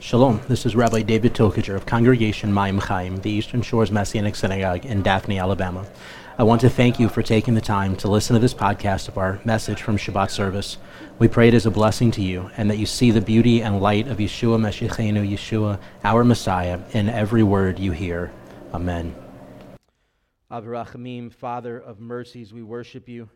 Shalom, this is Rabbi David Tokajer of Congregation Mayim Chayim, the Eastern Shores Messianic Synagogue in Daphne, Alabama. I want to thank you for taking the time to listen to this podcast of our message from Shabbat service. We pray it is a blessing to you and that you see the beauty and light of Yeshua Meshichenu, Yeshua, our Messiah, in every word you hear. Amen. Avrachamim, Father of mercies, we worship you.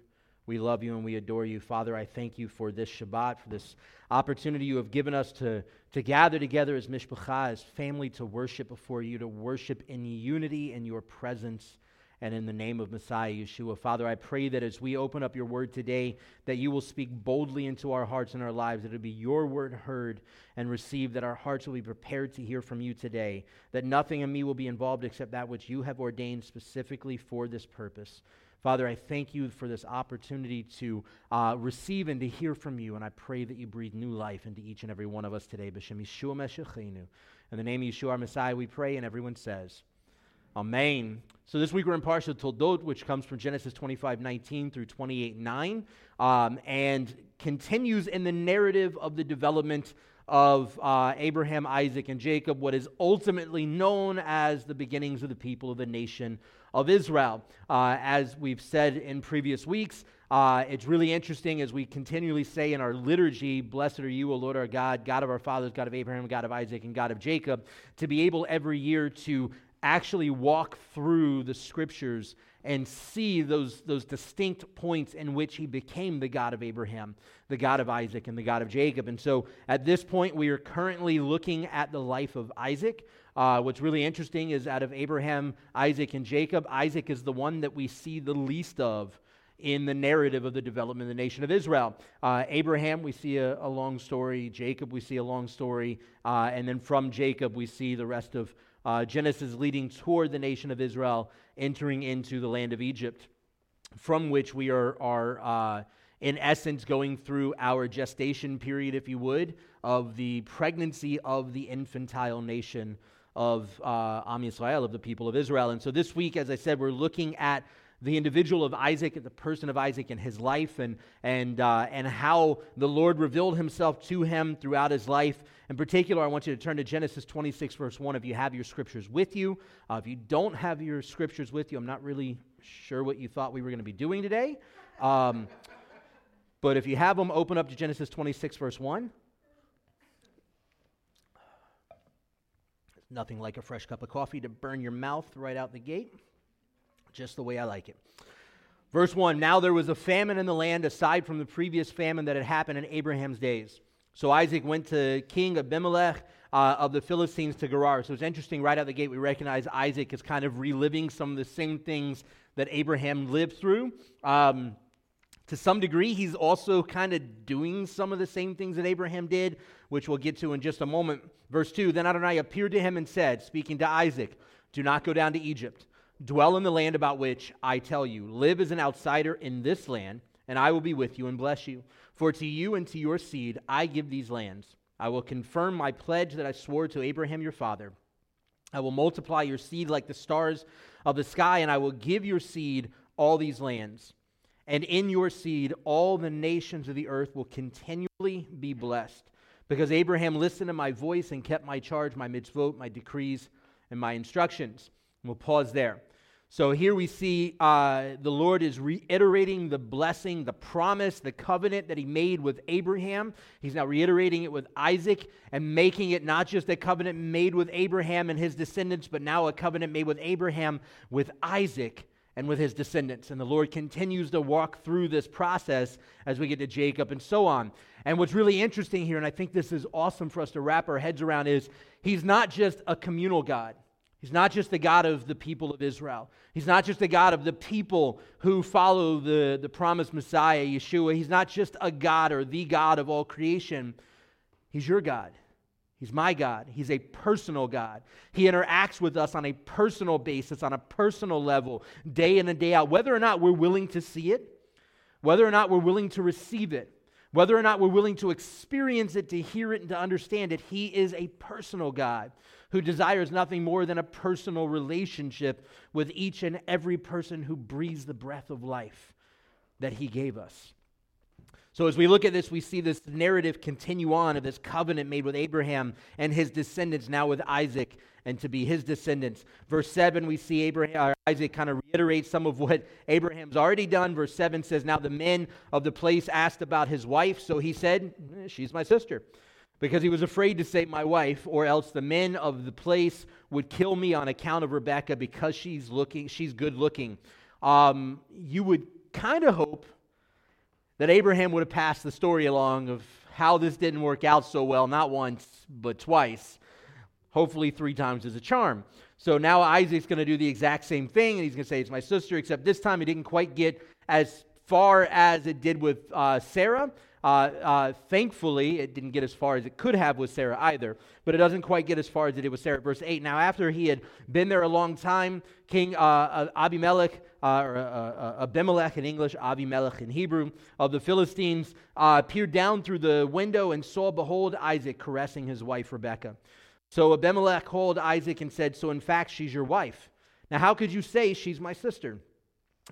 We love you and we adore you. Father, I thank you for this Shabbat, for this opportunity you have given us to, to gather together as mishpacha, as family, to worship before you, to worship in unity in your presence and in the name of Messiah Yeshua. Father, I pray that as we open up your word today, that you will speak boldly into our hearts and our lives, that it'll be your word heard and received, that our hearts will be prepared to hear from you today, that nothing in me will be involved except that which you have ordained specifically for this purpose. Father, I thank you for this opportunity to uh, receive and to hear from you, and I pray that you breathe new life into each and every one of us today. B'Shem Yeshua Meshachenu. In the name of Yeshua, our Messiah, we pray, and everyone says, Amen. So this week we're in Parsha Toldot, which comes from Genesis 25, 19 through 28, 9, um, and continues in the narrative of the development of uh, Abraham, Isaac, and Jacob, what is ultimately known as the beginnings of the people of the nation of Israel. Uh, as we've said in previous weeks, uh, it's really interesting as we continually say in our liturgy, Blessed are you, O Lord our God, God of our fathers, God of Abraham, God of Isaac, and God of Jacob, to be able every year to actually walk through the scriptures and see those, those distinct points in which he became the God of Abraham, the God of Isaac, and the God of Jacob. And so at this point, we are currently looking at the life of Isaac. Uh, what's really interesting is out of Abraham, Isaac, and Jacob, Isaac is the one that we see the least of in the narrative of the development of the nation of Israel. Uh, Abraham, we see a, a, long story. Jacob, we see a long story. Uh, and then from Jacob, we see the rest of uh, Genesis leading toward the nation of Israel entering into the land of Egypt, from which we are, are uh, in essence, going through our gestation period, if you would, of the pregnancy of the infantile nation of uh, Am Yisrael, of the people of Israel. And so this week, as I said, we're looking at the individual of Isaac, the person of Isaac and his life, and, and, uh, and how the Lord revealed himself to him throughout his life. In particular, I want you to turn to Genesis 26, verse 1, if you have your scriptures with you. Uh, if you don't have your scriptures with you, I'm not really sure what you thought we were going to be doing today. Um, but if you have them, open up to Genesis 26, verse 1. Nothing like a fresh cup of coffee to burn your mouth right out the gate just the way I like it. Verse 1 Now there was a famine in the land aside from the previous famine that had happened in Abraham's days. So Isaac went to King Abimelech uh, of the Philistines to Gerar. So it's interesting, right out the gate, we recognize Isaac is kind of reliving some of the same things that Abraham lived through. Um, to some degree, he's also kind of doing some of the same things that Abraham did, which we'll get to in just a moment. Verse 2 Then Adonai appeared to him and said, speaking to Isaac, Do not go down to Egypt. Dwell in the land about which I tell you. Live as an outsider in this land, and I will be with you and bless you. For to you and to your seed I give these lands. I will confirm my pledge that I swore to Abraham your father. I will multiply your seed like the stars of the sky, and I will give your seed all these lands. And in your seed, all the nations of the earth will continually be blessed. Because Abraham listened to my voice and kept my charge, my mitzvot, my decrees, and my instructions. And we'll pause there. So here we see uh, the Lord is reiterating the blessing, the promise, the covenant that he made with Abraham. He's now reiterating it with Isaac and making it not just a covenant made with Abraham and his descendants, but now a covenant made with Abraham, with Isaac, and with his descendants. And the Lord continues to walk through this process as we get to Jacob and so on. And what's really interesting here, and I think this is awesome for us to wrap our heads around, is he's not just a communal God. He's not just the God of the people of Israel. He's not just the God of the people who follow the, the promised Messiah, Yeshua. He's not just a God or the God of all creation. He's your God. He's my God. He's a personal God. He interacts with us on a personal basis, on a personal level, day in and day out, whether or not we're willing to see it, whether or not we're willing to receive it, whether or not we're willing to experience it, to hear it, and to understand it. He is a personal God who desires nothing more than a personal relationship with each and every person who breathes the breath of life that he gave us. So, as we look at this, we see this narrative continue on of this covenant made with Abraham and his descendants, now with Isaac and to be his descendants. Verse 7, we see Abraham, Isaac kind of reiterates some of what Abraham's already done. Verse 7 says, Now the men of the place asked about his wife, so he said, eh, She's my sister. Because he was afraid to say my wife, or else the men of the place would kill me on account of Rebekah because she's looking, she's good looking. Um, you would kind of hope that Abraham would have passed the story along of how this didn't work out so well, not once, but twice. Hopefully, three times is a charm. So now Isaac's going to do the exact same thing, and he's going to say, It's my sister, except this time he didn't quite get as far as it did with uh, Sarah. Uh, uh, thankfully, it didn't get as far as it could have with Sarah either, but it doesn't quite get as far as it did with Sarah. Verse 8 Now, after he had been there a long time, King uh, uh Abimelech, uh, or uh, Abimelech in English, Abimelech in Hebrew, of the Philistines, peered down through the window and saw, behold, Isaac caressing his wife Rebekah. So Abimelech called Isaac and said, So in fact, she's your wife. Now, how could you say she's my sister?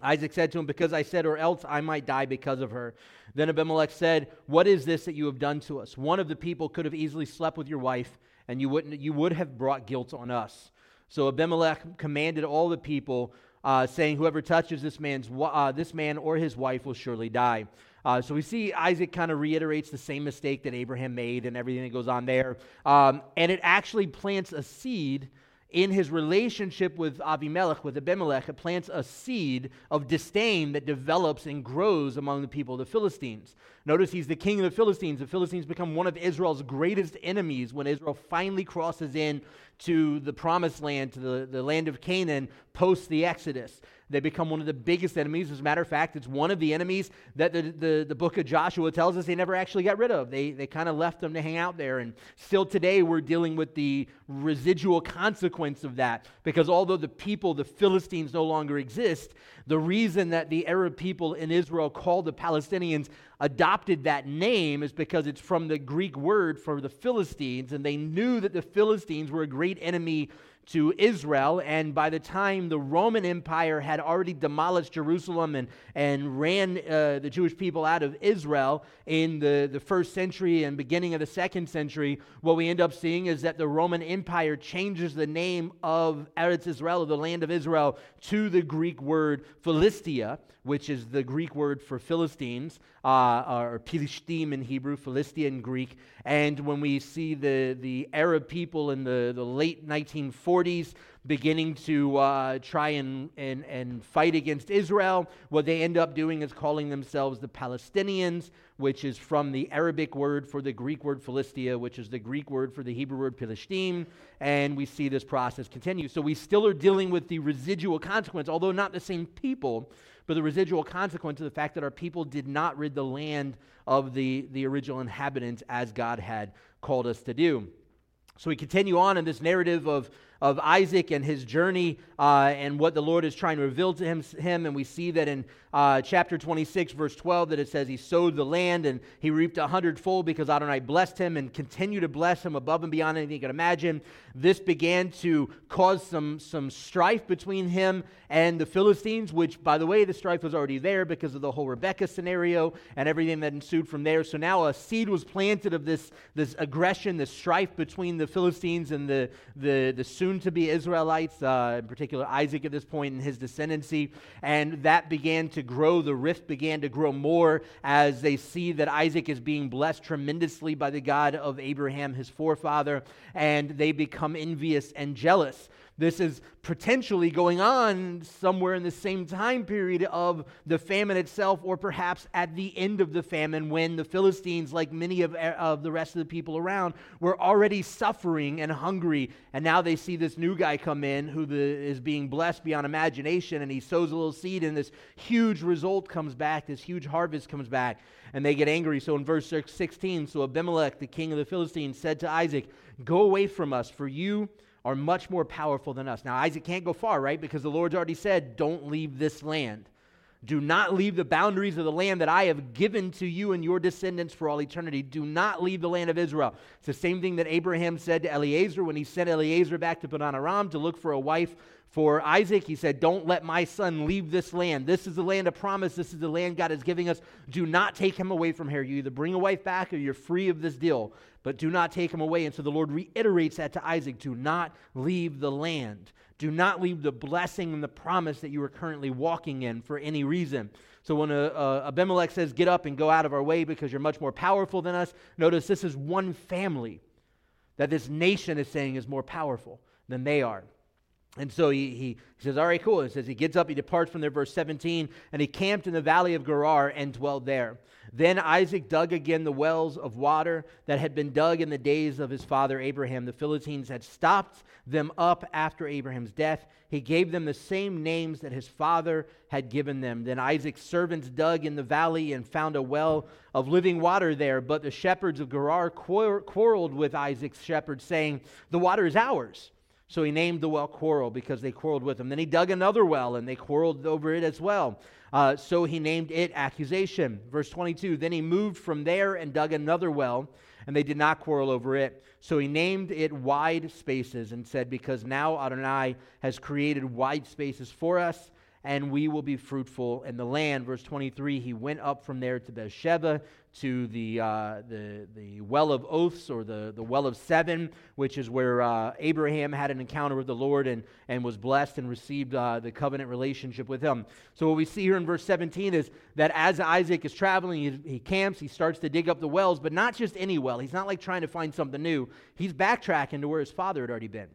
Isaac said to him, Because I said, or else I might die because of her. Then Abimelech said, What is this that you have done to us? One of the people could have easily slept with your wife, and you, wouldn't, you would have brought guilt on us. So Abimelech commanded all the people, uh, saying, Whoever touches this, man's, uh, this man or his wife will surely die. Uh, so we see Isaac kind of reiterates the same mistake that Abraham made and everything that goes on there. Um, and it actually plants a seed in his relationship with Abimelech, with Abimelech, it plants a seed of disdain that develops and grows among the people of the Philistines. Notice he's the king of the Philistines. The Philistines become one of Israel's greatest enemies when Israel finally crosses in to the promised land, to the, the land of Canaan, post the Exodus. They become one of the biggest enemies. As a matter of fact, it's one of the enemies that the, the, the book of Joshua tells us they never actually got rid of. They, they kind of left them to hang out there. And still today, we're dealing with the residual consequence of that. Because although the people, the Philistines, no longer exist, the reason that the Arab people in Israel called the Palestinians adopted that name is because it's from the Greek word for the Philistines, and they knew that the Philistines were a great enemy to Israel. And by the time the Roman Empire had already demolished Jerusalem and, and ran uh, the Jewish people out of Israel in the, the first century and beginning of the second century, what we end up seeing is that the Roman Empire changes the name of Eretz Israel, the land of Israel, to the Greek word Philistia, which is the Greek word for Philistines, uh, or Philistine in Hebrew, Philistia in Greek. And when we see the, the Arab people in the, the late 1940s beginning to uh, try and, and, and fight against Israel, what they end up doing is calling themselves the Palestinians, which is from the Arabic word for the Greek word Philistia, which is the Greek word for the Hebrew word Philistine. And we see this process continue. So we still are dealing with the residual consequence, although not the same people but the residual consequence of the fact that our people did not rid the land of the, the original inhabitants as God had called us to do. So we continue on in this narrative of of Isaac and his journey uh, and what the Lord is trying to reveal to him, him. And we see that in uh, chapter 26, verse 12, that it says he sowed the land and he reaped a hundredfold because Adonai blessed him and continued to bless him above and beyond anything you could imagine. This began to cause some, some strife between him and the Philistines, which, by the way, the strife was already there because of the whole Rebecca scenario and everything that ensued from there. So now a seed was planted of this, this aggression, this strife between the Philistines and the, the, the soon to be Israelites, uh, in particular Isaac at this point and his descendancy. And that began to grow. The rift began to grow more as they see that Isaac is being blessed tremendously by the God of Abraham, his forefather, and they become envious and jealous. This is potentially going on somewhere in the same time period of the famine itself, or perhaps at the end of the famine when the Philistines, like many of, of the rest of the people around, were already suffering and hungry. And now they see this new guy come in who the, is being blessed beyond imagination, and he sows a little seed, and this huge result comes back, this huge harvest comes back, and they get angry. So in verse 16, so Abimelech, the king of the Philistines, said to Isaac, Go away from us, for you are much more powerful than us. Now, Isaac can't go far, right? Because the Lord's already said, don't leave this land. Do not leave the boundaries of the land that I have given to you and your descendants for all eternity. Do not leave the land of Israel. It's the same thing that Abraham said to Eliezer when he sent Eliezer back to Padan Aram to look for a wife for Isaac, he said, Don't let my son leave this land. This is the land of promise. This is the land God is giving us. Do not take him away from here. You either bring a wife back or you're free of this deal, but do not take him away. And so the Lord reiterates that to Isaac do not leave the land. Do not leave the blessing and the promise that you are currently walking in for any reason. So when a, a Abimelech says, Get up and go out of our way because you're much more powerful than us, notice this is one family that this nation is saying is more powerful than they are. And so he, he, says, All right, cool. It says he gets up, he departs from there, verse 17, and he camped in the valley of Gerar and dwelled there. Then Isaac dug again the wells of water that had been dug in the days of his father Abraham. The Philistines had stopped them up after Abraham's death. He gave them the same names that his father had given them. Then Isaac's servants dug in the valley and found a well of living water there. But the shepherds of Gerar quarreled with Isaac's shepherds, saying, The water is ours. So he named the well Quarrel because they quarreled with him. Then he dug another well and they quarreled over it as well. Uh, so he named it Accusation. Verse 22 Then he moved from there and dug another well, and they did not quarrel over it. So he named it Wide Spaces and said, Because now Adonai has created wide spaces for us and we will be fruitful in the land. Verse 23, he went up from there to Beersheba, to the, uh, the, the well of oaths or the, the well of seven, which is where uh, Abraham had an encounter with the Lord and, and was blessed and received uh, the covenant relationship with him. So, what we see here in verse 17 is that as Isaac is traveling, he, he camps, he starts to dig up the wells, but not just any well. He's not like trying to find something new, he's backtracking to where his father had already been.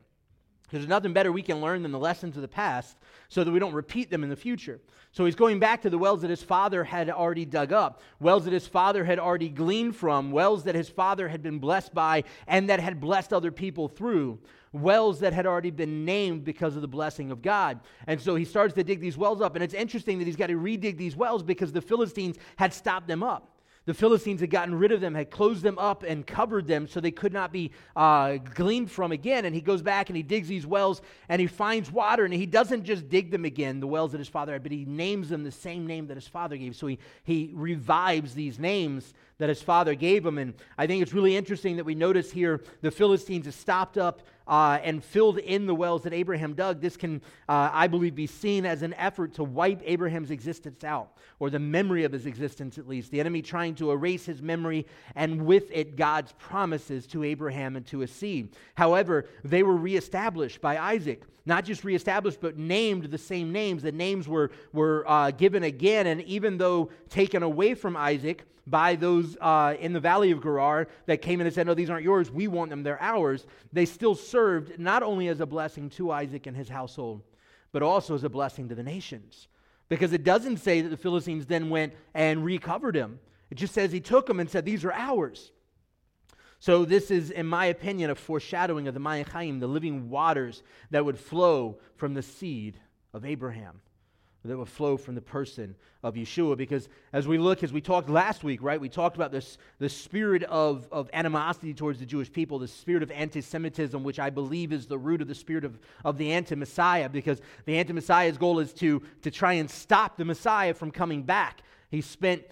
There's nothing better we can learn than the lessons of the past so that we don't repeat them in the future. So he's going back to the wells that his father had already dug up, wells that his father had already gleaned from, wells that his father had been blessed by and that had blessed other people through, wells that had already been named because of the blessing of God. And so he starts to dig these wells up. And it's interesting that he's got to redig these wells because the Philistines had stopped them up. The Philistines had gotten rid of them, had closed them up and covered them so they could not be uh, gleaned from again. And he goes back and he digs these wells and he finds water. And he doesn't just dig them again, the wells that his father had, but he names them the same name that his father gave. So he, he revives these names that his father gave him. And I think it's really interesting that we notice here the Philistines have stopped up uh, and filled in the wells that Abraham dug. This can, uh, I believe, be seen as an effort to wipe Abraham's existence out, or the memory of his existence at least. The enemy trying to erase his memory, and with it, God's promises to Abraham and to his seed. However, they were reestablished by Isaac. Not just reestablished, but named the same names. The names were, were uh, given again, and even though taken away from Isaac, by those uh, in the valley of Gerar that came in and said, No, these aren't yours. We want them. They're ours. They still served not only as a blessing to Isaac and his household, but also as a blessing to the nations. Because it doesn't say that the Philistines then went and recovered him, it just says he took them and said, These are ours. So, this is, in my opinion, a foreshadowing of the Mayim Chayim, the living waters that would flow from the seed of Abraham that would flow from the person of Yeshua. Because as we look, as we talked last week, right, we talked about this the spirit of, of animosity towards the Jewish people, the spirit of anti Semitism, which I believe is the root of the spirit of, of the anti Messiah, because the anti Messiah's goal is to, to try and stop the Messiah from coming back. He spent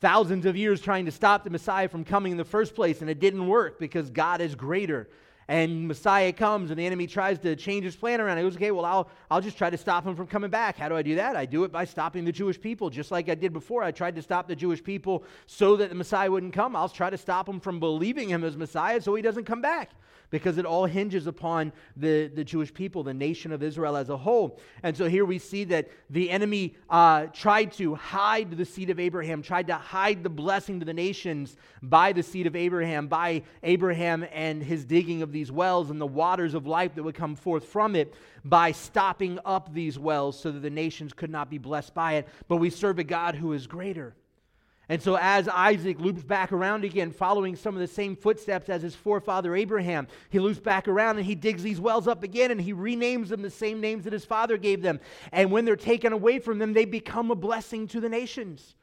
thousands of years trying to stop the Messiah from coming in the first place, and it didn't work because God is greater and Messiah comes and the enemy tries to change his plan around. He goes, okay, well, I'll, I'll just try to stop him from coming back. How do I do that? I do it by stopping the Jewish people, just like I did before. I tried to stop the Jewish people so that the Messiah wouldn't come. I'll try to stop him from believing him as Messiah so he doesn't come back because it all hinges upon the, the Jewish people, the nation of Israel as a whole. And so here we see that the enemy uh, tried to hide the seed of Abraham, tried to hide the blessing to the nations by the seed of Abraham, by Abraham and his digging of these wells and the waters of life that would come forth from it, by stopping up these wells so that the nations could not be blessed by it. But we serve a God who is greater. And so, as Isaac loops back around again, following some of the same footsteps as his forefather Abraham, he loops back around and he digs these wells up again and he renames them the same names that his father gave them. And when they're taken away from them, they become a blessing to the nations.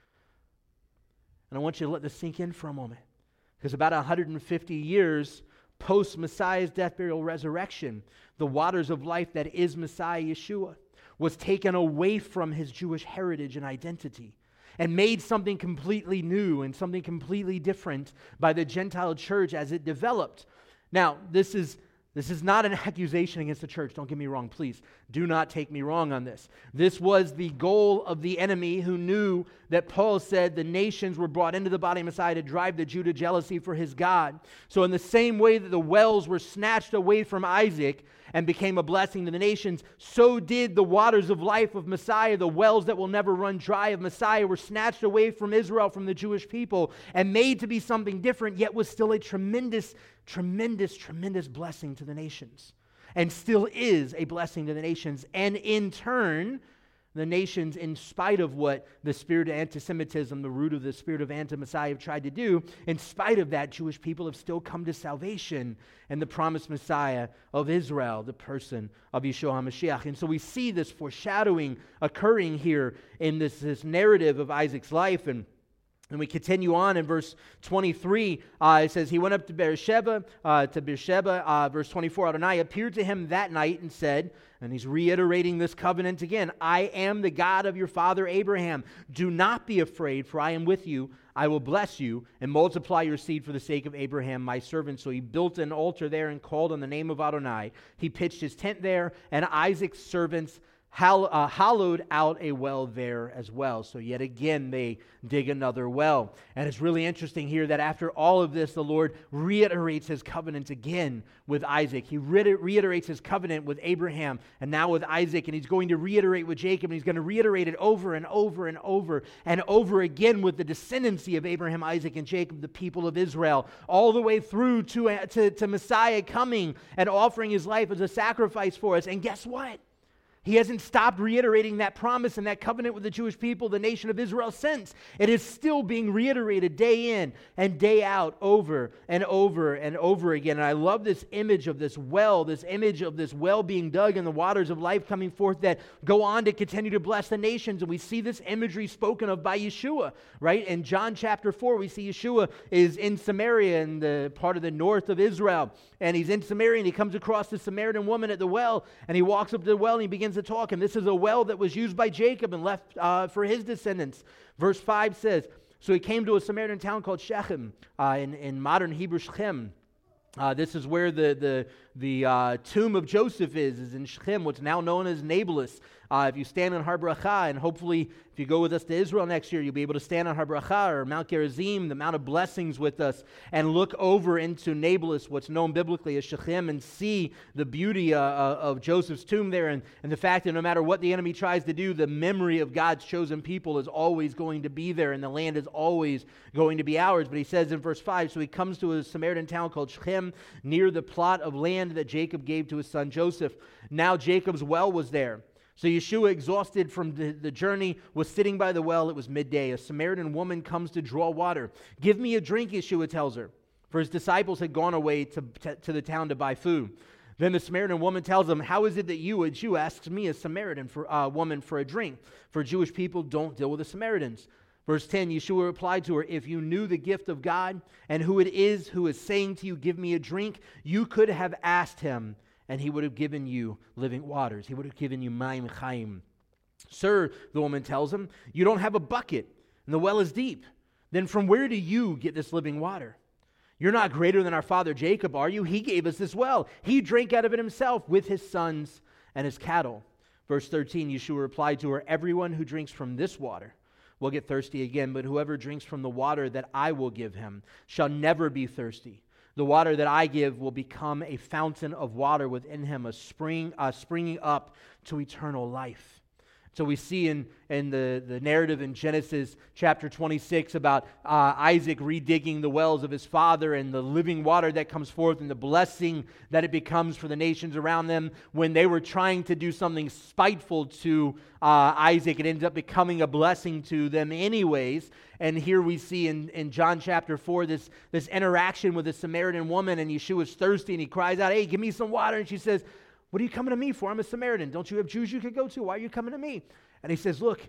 And I want you to let this sink in for a moment. Because about 150 years post Messiah's death, burial, resurrection, the waters of life that is Messiah Yeshua was taken away from his Jewish heritage and identity and made something completely new and something completely different by the Gentile church as it developed. Now, this is this is not an accusation against the church. Don't get me wrong, please. Do not take me wrong on this. This was the goal of the enemy who knew that Paul said the nations were brought into the body of Messiah to drive the Jew to jealousy for his God. So, in the same way that the wells were snatched away from Isaac and became a blessing to the nations, so did the waters of life of Messiah, the wells that will never run dry of Messiah, were snatched away from Israel, from the Jewish people, and made to be something different, yet was still a tremendous tremendous, tremendous blessing to the nations and still is a blessing to the nations. And in turn, the nations, in spite of what the spirit of anti Semitism, the root of the spirit of anti Messiah, have tried to do, in spite of that, Jewish people have still come to salvation and the promised Messiah of Israel, the person of Yeshua HaMashiach. And so we see this foreshadowing occurring here in this, this narrative of Isaac's life. And and we continue on in verse 23. Uh, it says, He went up to Beersheba, uh, to Beersheba, uh, verse 24. Adonai appeared to him that night and said, and he's reiterating this covenant again I am the God of your father Abraham. Do not be afraid, for I am with you. I will bless you and multiply your seed for the sake of Abraham, my servant. So he built an altar there and called on the name of Adonai. He pitched his tent there, and Isaac's servants hollowed out a well there as well. So, yet again, they dig another well. And it's really interesting here that after all of this, the Lord reiterates his covenant again with Isaac. He reiterates his covenant with Abraham and now with Isaac. And he's going to reiterate with Jacob. And he's going to reiterate it over and over and over and over again with the descendancy of Abraham, Isaac, and Jacob, the people of Israel, all the way through to, uh, to, to Messiah coming and offering his life as a sacrifice for us. And guess what? He hasn't stopped reiterating that promise and that covenant with the Jewish people, the nation of Israel, since. It is still being reiterated day in and day out, over and over and over again. And I love this image of this well, this image of this well being dug and the waters of life coming forth that go on to continue to bless the nations. And we see this imagery spoken of by Yeshua, right? In John chapter 4, we see Yeshua is in Samaria, in the part of the north of Israel. And he's in Samaria and he comes across the Samaritan woman at the well and he walks up to the well and he begins to talk. And this is a well that was used by Jacob and left uh, for his descendants. Verse 5 says, So he came to a Samaritan town called Shechem, uh, in, in modern Hebrew Shechem. Uh, this is where the, the, the uh, tomb of Joseph is, is in Shechem, what's now known as Nablus. Uh, if you stand on Har Bracha, and hopefully if you go with us to Israel next year, you'll be able to stand on Har Bracha or Mount Gerizim, the Mount of Blessings with us, and look over into Nablus, what's known biblically as Shechem, and see the beauty uh, uh, of Joseph's tomb there, and, and the fact that no matter what the enemy tries to do, the memory of God's chosen people is always going to be there, and the land is always going to be ours. But he says in verse 5 so he comes to a Samaritan town called Shechem, near the plot of land that Jacob gave to his son Joseph. Now Jacob's well was there. So Yeshua, exhausted from the, the journey, was sitting by the well. It was midday. A Samaritan woman comes to draw water. Give me a drink, Yeshua tells her, for his disciples had gone away to, to, to the town to buy food. Then the Samaritan woman tells him, How is it that you, a Jew, asks me, a Samaritan for, uh, woman, for a drink? For Jewish people don't deal with the Samaritans. Verse 10 Yeshua replied to her, If you knew the gift of God and who it is who is saying to you, Give me a drink, you could have asked him and he would have given you living waters. He would have given you Mayim Chayim. Sir, the woman tells him, you don't have a bucket, and the well is deep. Then from where do you get this living water? You're not greater than our father Jacob, are you? He gave us this well. He drank out of it himself with his sons and his cattle. Verse 13, Yeshua replied to her, Everyone who drinks from this water will get thirsty again, but whoever drinks from the water that I will give him shall never be thirsty. The water that I give will become a fountain of water within him, a spring uh, springing up to eternal life. So we see in, in the, the narrative in Genesis chapter 26 about uh, Isaac redigging the wells of his father and the living water that comes forth and the blessing that it becomes for the nations around them. When they were trying to do something spiteful to uh, Isaac, it ends up becoming a blessing to them, anyways. And here we see in, in John chapter 4 this, this interaction with a Samaritan woman, and Yeshua's thirsty and he cries out, Hey, give me some water. And she says, what are you coming to me for? I'm a Samaritan. Don't you have Jews you could go to? Why are you coming to me? And he says, Look,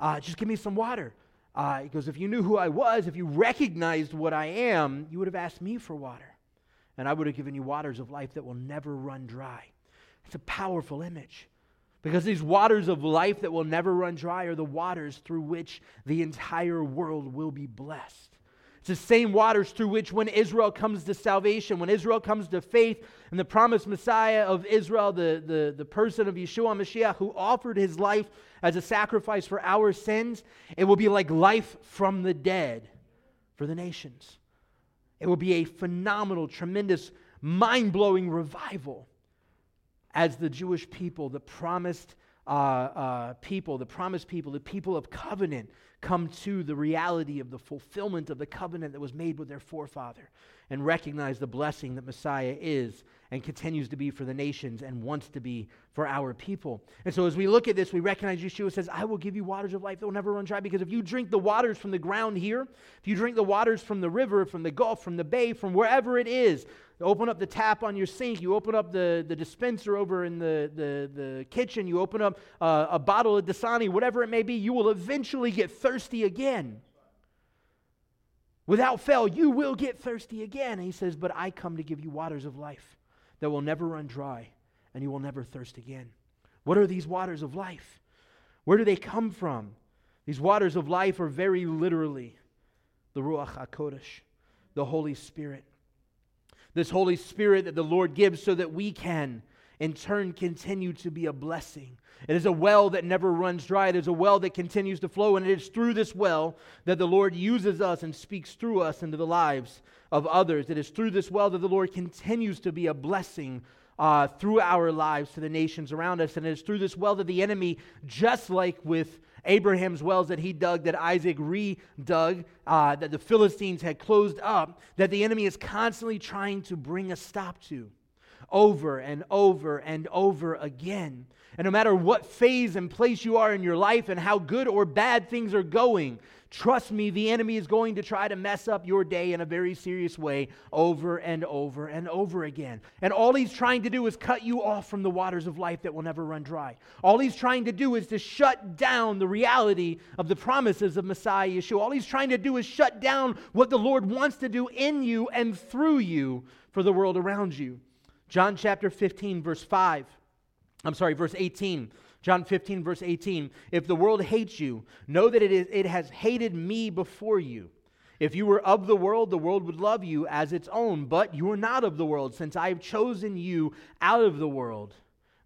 uh, just give me some water. Uh, he goes, If you knew who I was, if you recognized what I am, you would have asked me for water. And I would have given you waters of life that will never run dry. It's a powerful image. Because these waters of life that will never run dry are the waters through which the entire world will be blessed. It's the same waters through which, when Israel comes to salvation, when Israel comes to faith and the promised Messiah of Israel, the, the, the person of Yeshua Mashiach, who offered his life as a sacrifice for our sins, it will be like life from the dead for the nations. It will be a phenomenal, tremendous, mind blowing revival as the Jewish people, the promised uh, uh, people, the promised people, the people of covenant, come to the reality of the fulfillment of the covenant that was made with their forefather and recognize the blessing that Messiah is and continues to be for the nations and wants to be for our people. And so as we look at this, we recognize Yeshua says, I will give you waters of life that will never run dry. Because if you drink the waters from the ground here, if you drink the waters from the river, from the gulf, from the bay, from wherever it is, open up the tap on your sink, you open up the, the dispenser over in the, the, the kitchen, you open up uh, a bottle of Dasani, whatever it may be, you will eventually get thirsty again. Without fail, you will get thirsty again. And he says, But I come to give you waters of life that will never run dry, and you will never thirst again. What are these waters of life? Where do they come from? These waters of life are very literally the Ruach HaKodesh, the Holy Spirit this Holy Spirit that the Lord gives so that we can, in turn, continue to be a blessing. It is a well that never runs dry. It is a well that continues to flow. And it is through this well that the Lord uses us and speaks through us into the lives of others. It is through this well that the Lord continues to be a blessing uh, through our lives to the nations around us. And it is through this well that the enemy, just like with Abraham's wells that he dug, that Isaac redug, uh, that the Philistines had closed up, that the enemy is constantly trying to bring a stop to over and over and over again. And no matter what phase and place you are in your life and how good or bad things are going, Trust me, the enemy is going to try to mess up your day in a very serious way over and over and over again. And all he's trying to do is cut you off from the waters of life that will never run dry. All he's trying to do is to shut down the reality of the promises of Messiah Yeshua. All he's trying to do is shut down what the Lord wants to do in you and through you for the world around you. John chapter 15, verse 5. I'm sorry, verse 18. John 15, verse 18 If the world hates you, know that it, is, it has hated me before you. If you were of the world, the world would love you as its own, but you are not of the world, since I have chosen you out of the world.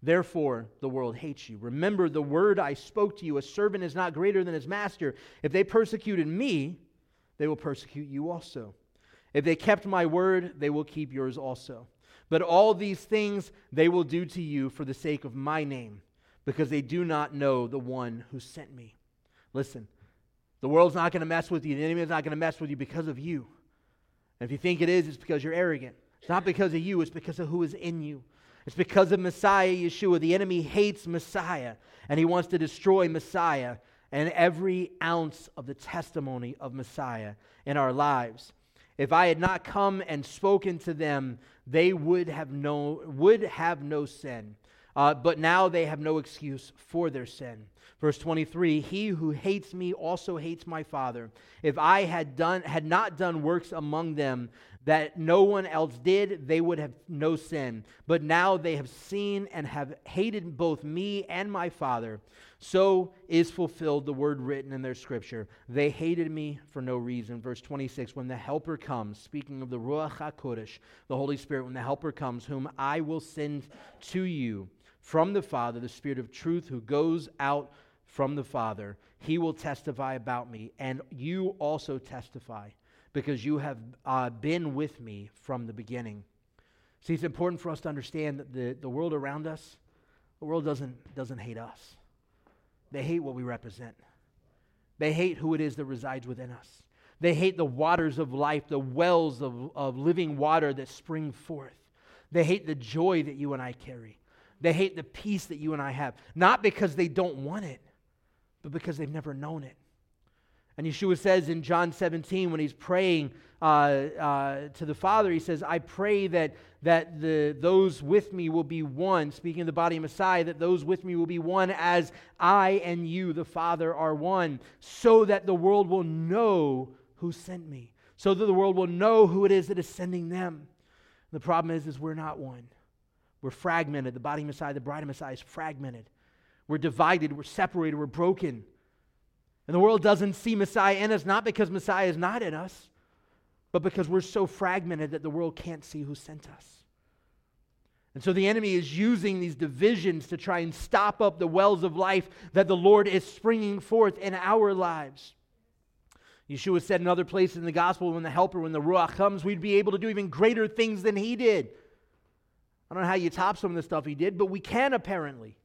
Therefore, the world hates you. Remember the word I spoke to you a servant is not greater than his master. If they persecuted me, they will persecute you also. If they kept my word, they will keep yours also. But all these things they will do to you for the sake of my name because they do not know the one who sent me. Listen, the world's not going to mess with you. The enemy is not going to mess with you because of you. And if you think it is, it's because you're arrogant. It's not because of you, it's because of who is in you. It's because of Messiah Yeshua. The enemy hates Messiah, and he wants to destroy Messiah and every ounce of the testimony of Messiah in our lives. If I had not come and spoken to them, they would have no, would have no sin. Uh, but now they have no excuse for their sin. Verse 23 He who hates me also hates my Father. If I had, done, had not done works among them that no one else did, they would have no sin. But now they have seen and have hated both me and my Father. So is fulfilled the word written in their scripture. They hated me for no reason. Verse 26 When the Helper comes, speaking of the Ruach HaKodesh, the Holy Spirit, when the Helper comes, whom I will send to you, from the Father, the Spirit of truth who goes out from the Father. He will testify about me, and you also testify because you have uh, been with me from the beginning. See, it's important for us to understand that the, the world around us, the world doesn't, doesn't hate us. They hate what we represent. They hate who it is that resides within us. They hate the waters of life, the wells of, of living water that spring forth. They hate the joy that you and I carry. They hate the peace that you and I have, not because they don't want it, but because they've never known it. And Yeshua says in John 17, when he's praying uh, uh, to the Father, he says, I pray that, that the, those with me will be one, speaking of the body of Messiah, that those with me will be one as I and you, the Father, are one, so that the world will know who sent me, so that the world will know who it is that is sending them. The problem is, is we're not one. We're fragmented. The body of Messiah, the bride of Messiah is fragmented. We're divided, we're separated, we're broken. And the world doesn't see Messiah in us, not because Messiah is not in us, but because we're so fragmented that the world can't see who sent us. And so the enemy is using these divisions to try and stop up the wells of life that the Lord is springing forth in our lives. Yeshua said in other places in the gospel, when the helper, when the Ruach comes, we'd be able to do even greater things than he did. I don't know how you top some of the stuff he did, but we can apparently.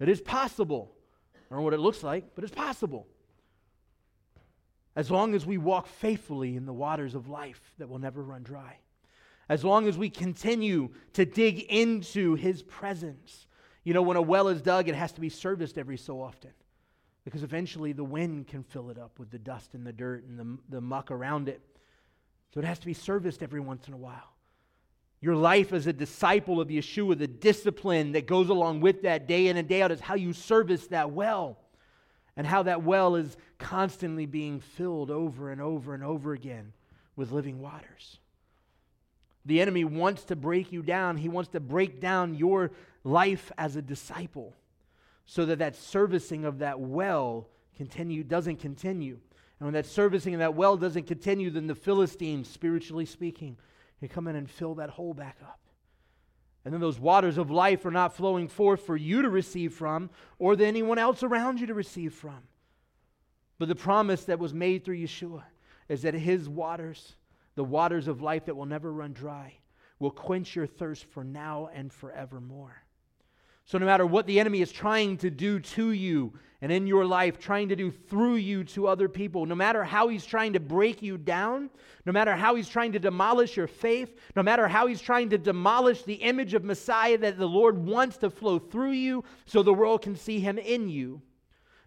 It is possible. I don't know what it looks like, but it's possible. As long as we walk faithfully in the waters of life that will never run dry. As long as we continue to dig into his presence. You know, when a well is dug, it has to be serviced every so often because eventually the wind can fill it up with the dust and the dirt and the, the muck around it. So it has to be serviced every once in a while. Your life as a disciple of Yeshua, the discipline that goes along with that day in and day out, is how you service that well and how that well is constantly being filled over and over and over again with living waters. The enemy wants to break you down, he wants to break down your life as a disciple so that that servicing of that well continue doesn't continue. And when that servicing of that well doesn't continue, then the Philistines, spiritually speaking, can come in and fill that hole back up. And then those waters of life are not flowing forth for you to receive from or to anyone else around you to receive from. But the promise that was made through Yeshua is that his waters, the waters of life that will never run dry, will quench your thirst for now and forevermore. So, no matter what the enemy is trying to do to you and in your life, trying to do through you to other people, no matter how he's trying to break you down, no matter how he's trying to demolish your faith, no matter how he's trying to demolish the image of Messiah that the Lord wants to flow through you so the world can see him in you,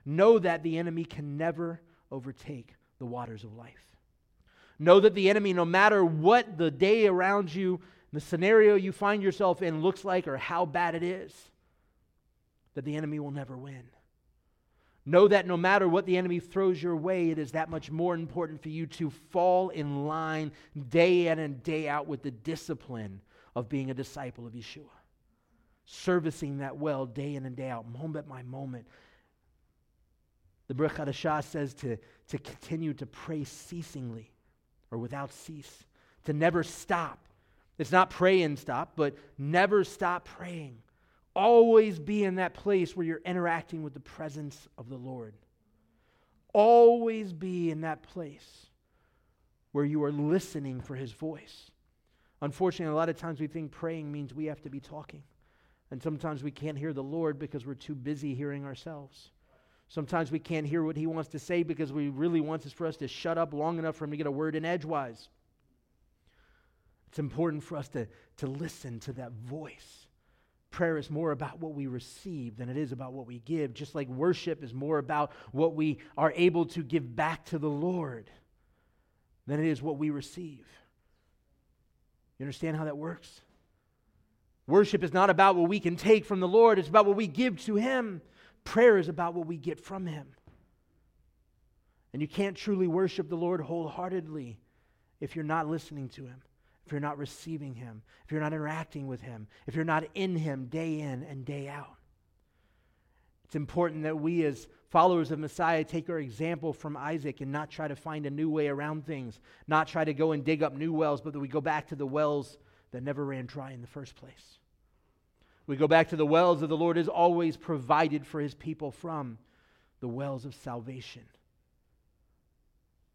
know that the enemy can never overtake the waters of life. Know that the enemy, no matter what the day around you, the scenario you find yourself in looks like, or how bad it is, that the enemy will never win. Know that no matter what the enemy throws your way, it is that much more important for you to fall in line day in and day out with the discipline of being a disciple of Yeshua. Servicing that well day in and day out, moment by moment. The Hadashah says to, to continue to pray ceasingly or without cease, to never stop. It's not pray and stop, but never stop praying. Always be in that place where you're interacting with the presence of the Lord. Always be in that place where you are listening for his voice. Unfortunately, a lot of times we think praying means we have to be talking. And sometimes we can't hear the Lord because we're too busy hearing ourselves. Sometimes we can't hear what he wants to say because we really wants is for us to shut up long enough for him to get a word in edgewise. It's important for us to, to listen to that voice. Prayer is more about what we receive than it is about what we give, just like worship is more about what we are able to give back to the Lord than it is what we receive. You understand how that works? Worship is not about what we can take from the Lord, it's about what we give to Him. Prayer is about what we get from Him. And you can't truly worship the Lord wholeheartedly if you're not listening to Him if you're not receiving Him, if you're not interacting with Him, if you're not in Him day in and day out. It's important that we, as followers of Messiah, take our example from Isaac and not try to find a new way around things, not try to go and dig up new wells, but that we go back to the wells that never ran dry in the first place. We go back to the wells that the Lord has always provided for His people from, the wells of salvation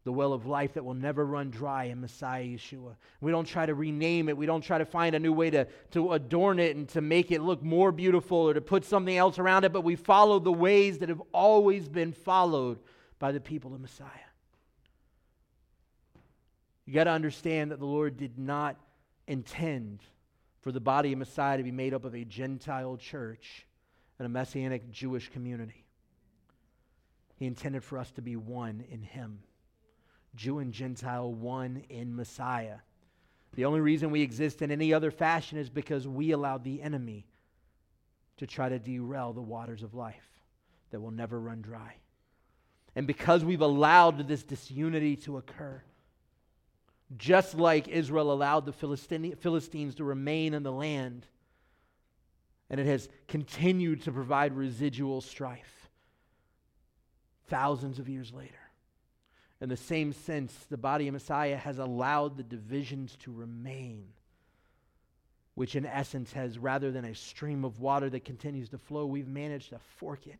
the well of life that will never run dry in Messiah Yeshua. We don't try to rename it. We don't try to find a new way to, to adorn it and to make it look more beautiful or to put something else around it, but we follow the ways that have always been followed by the people of Messiah. You got to understand that the Lord did not intend for the body of Messiah to be made up of a Gentile church and a Messianic Jewish community. He intended for us to be one in Him. Jew and Gentile, one in Messiah. The only reason we exist in any other fashion is because we allowed the enemy to try to derail the waters of life that will never run dry. And because we've allowed this disunity to occur, just like Israel allowed the Philistines to remain in the land, And it has continued to provide residual strife thousands of years later. In the same sense, the body of Messiah has allowed the divisions to remain, which in essence has, rather than a stream of water that continues to flow, we've managed to fork it.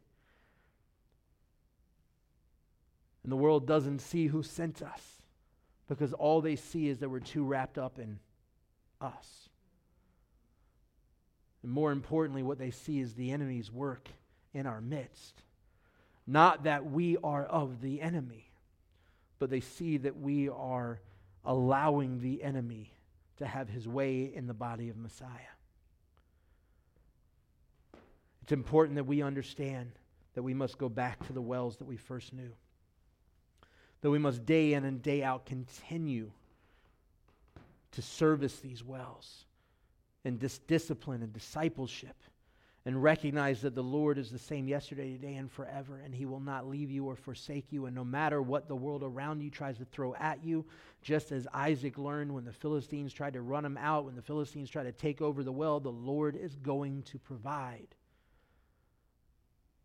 And the world doesn't see who sent us because all they see is that we're too wrapped up in us. And more importantly, what they see is the enemy's work in our midst. Not that we are of the enemy but they see that we are allowing the enemy to have his way in the body of Messiah. It's important that we understand that we must go back to the wells that we first knew. That we must day in and day out continue to service these wells in dis- discipline and discipleship and recognize that the Lord is the same yesterday, today, and forever, and He will not leave you or forsake you. And no matter what the world around you tries to throw at you, just as Isaac learned when the Philistines tried to run him out, when the Philistines tried to take over the well, the Lord is going to provide.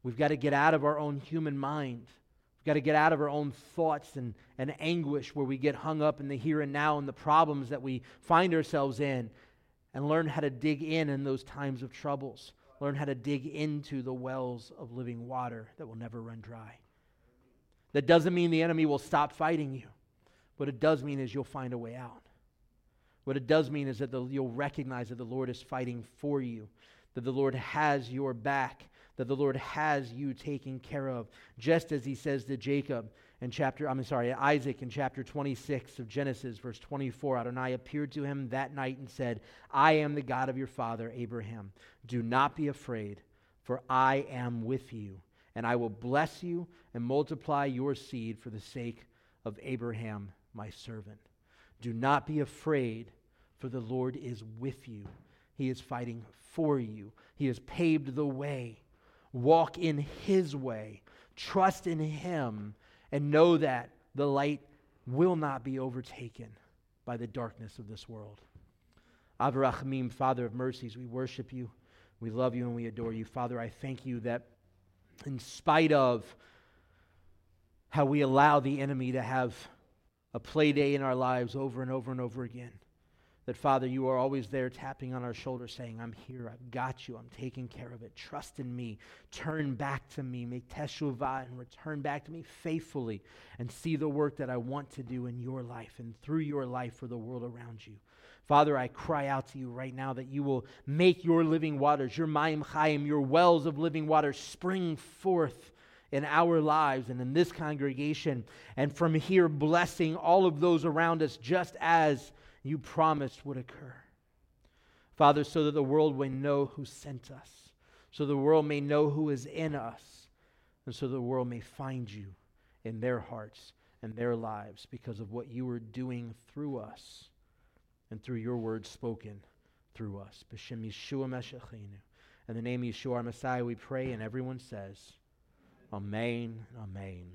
We've got to get out of our own human mind. We've got to get out of our own thoughts and, and anguish where we get hung up in the here and now and the problems that we find ourselves in and learn how to dig in in those times of troubles learn how to dig into the wells of living water that will never run dry. That doesn't mean the enemy will stop fighting you. What it does mean is you'll find a way out. What it does mean is that the, you'll recognize that the Lord is fighting for you, that the Lord has your back, that the Lord has you taken care of, just as he says to Jacob in chapter, I'm sorry, Isaac in chapter 26 of Genesis, verse 24, Adonai appeared to him that night and said, I am the God of your father, Abraham. Do not be afraid, for I am with you, and I will bless you and multiply your seed for the sake of Abraham, my servant. Do not be afraid, for the Lord is with you. He is fighting for you, He has paved the way. Walk in His way, trust in Him and know that the light will not be overtaken by the darkness of this world. Avraham, Father of mercies, we worship you, we love you, and we adore you. Father, I thank you that in spite of how we allow the enemy to have a play day in our lives over and over and over again, that, Father, you are always there tapping on our shoulder saying, I'm here, I've got you, I'm taking care of it. Trust in me. Turn back to me. Make teshuvah and return back to me faithfully and see the work that I want to do in your life and through your life for the world around you. Father, I cry out to you right now that you will make your living waters, your Mayim Chayim, your wells of living water spring forth in our lives and in this congregation. And from here, blessing all of those around us just as you promised would occur. Father, so that the world may know who sent us, so the world may know who is in us, and so the world may find you in their hearts and their lives because of what you are doing through us and through your word spoken through us. B'Shem Yeshua Meshachinu. In the name of Yeshua our Messiah we pray, and everyone says, Amen, Amen.